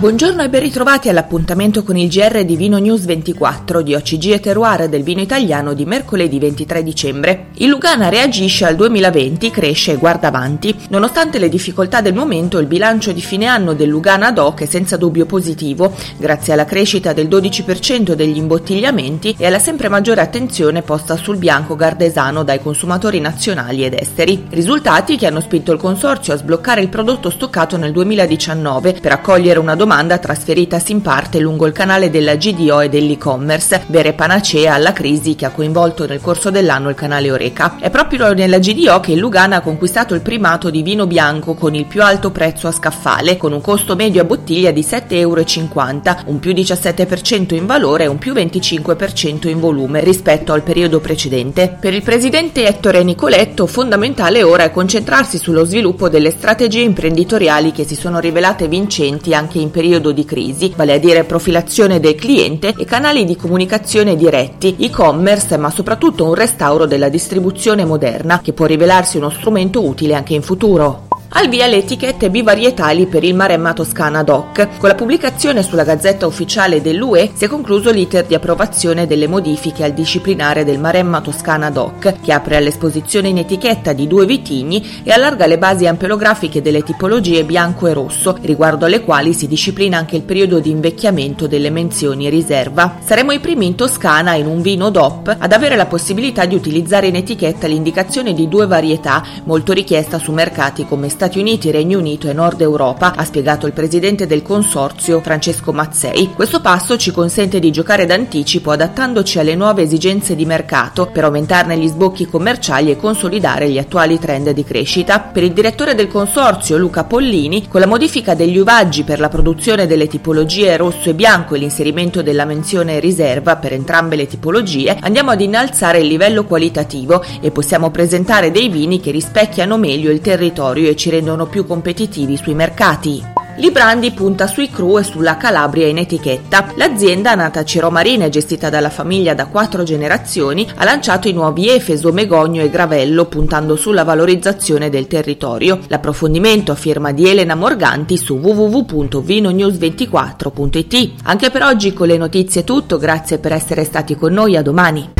Buongiorno e ben ritrovati all'appuntamento con il GR di Vino News 24 di OCG e Terroir del vino italiano di mercoledì 23 dicembre. Il Lugana reagisce al 2020, cresce e guarda avanti. Nonostante le difficoltà del momento, il bilancio di fine anno del Lugana ad hoc è senza dubbio positivo, grazie alla crescita del 12% degli imbottigliamenti e alla sempre maggiore attenzione posta sul bianco gardesano dai consumatori nazionali ed esteri. Risultati che hanno spinto il consorzio a sbloccare il prodotto stoccato nel 2019 per accogliere una domanda domanda trasferitasi in parte lungo il canale della GDO e dell'e-commerce, vere panacea alla crisi che ha coinvolto nel corso dell'anno il canale Oreca. È proprio nella GDO che il Lugana ha conquistato il primato di vino bianco con il più alto prezzo a scaffale, con un costo medio a bottiglia di 7,50 euro, un più 17% in valore e un più 25% in volume rispetto al periodo precedente. Per il presidente Ettore Nicoletto fondamentale ora è concentrarsi sullo sviluppo delle strategie imprenditoriali che si sono rivelate vincenti anche in periodo di crisi, vale a dire profilazione del cliente e canali di comunicazione diretti, e-commerce, ma soprattutto un restauro della distribuzione moderna che può rivelarsi uno strumento utile anche in futuro. Al via le etichette bivarietali per il Maremma Toscana DOC. Con la pubblicazione sulla Gazzetta Ufficiale dell'UE si è concluso l'iter di approvazione delle modifiche al disciplinare del Maremma Toscana DOC, che apre all'esposizione in etichetta di due vitigni e allarga le basi ampelografiche delle tipologie bianco e rosso, riguardo alle quali si disciplina anche il periodo di invecchiamento delle menzioni riserva. Saremo i primi in Toscana in un vino DOP ad avere la possibilità di utilizzare in etichetta l'indicazione di due varietà, molto richiesta su mercati come Stati Uniti, Regno Unito e Nord Europa, ha spiegato il presidente del consorzio Francesco Mazzei. Questo passo ci consente di giocare d'anticipo adattandoci alle nuove esigenze di mercato per aumentarne gli sbocchi commerciali e consolidare gli attuali trend di crescita. Per il direttore del consorzio Luca Pollini, con la modifica degli uvaggi per la produzione delle tipologie rosso e bianco e l'inserimento della menzione riserva per entrambe le tipologie, andiamo ad innalzare il livello qualitativo e possiamo presentare dei vini che rispecchiano meglio il territorio e ci rendono più competitivi sui mercati. Librandi punta sui cru e sulla Calabria in etichetta. L'azienda, nata a Ciro Marina e gestita dalla famiglia da quattro generazioni, ha lanciato i nuovi Efeso, Megogno e Gravello, puntando sulla valorizzazione del territorio. L'approfondimento a firma di Elena Morganti su www.vinonews24.it. Anche per oggi con le notizie è tutto, grazie per essere stati con noi, a domani.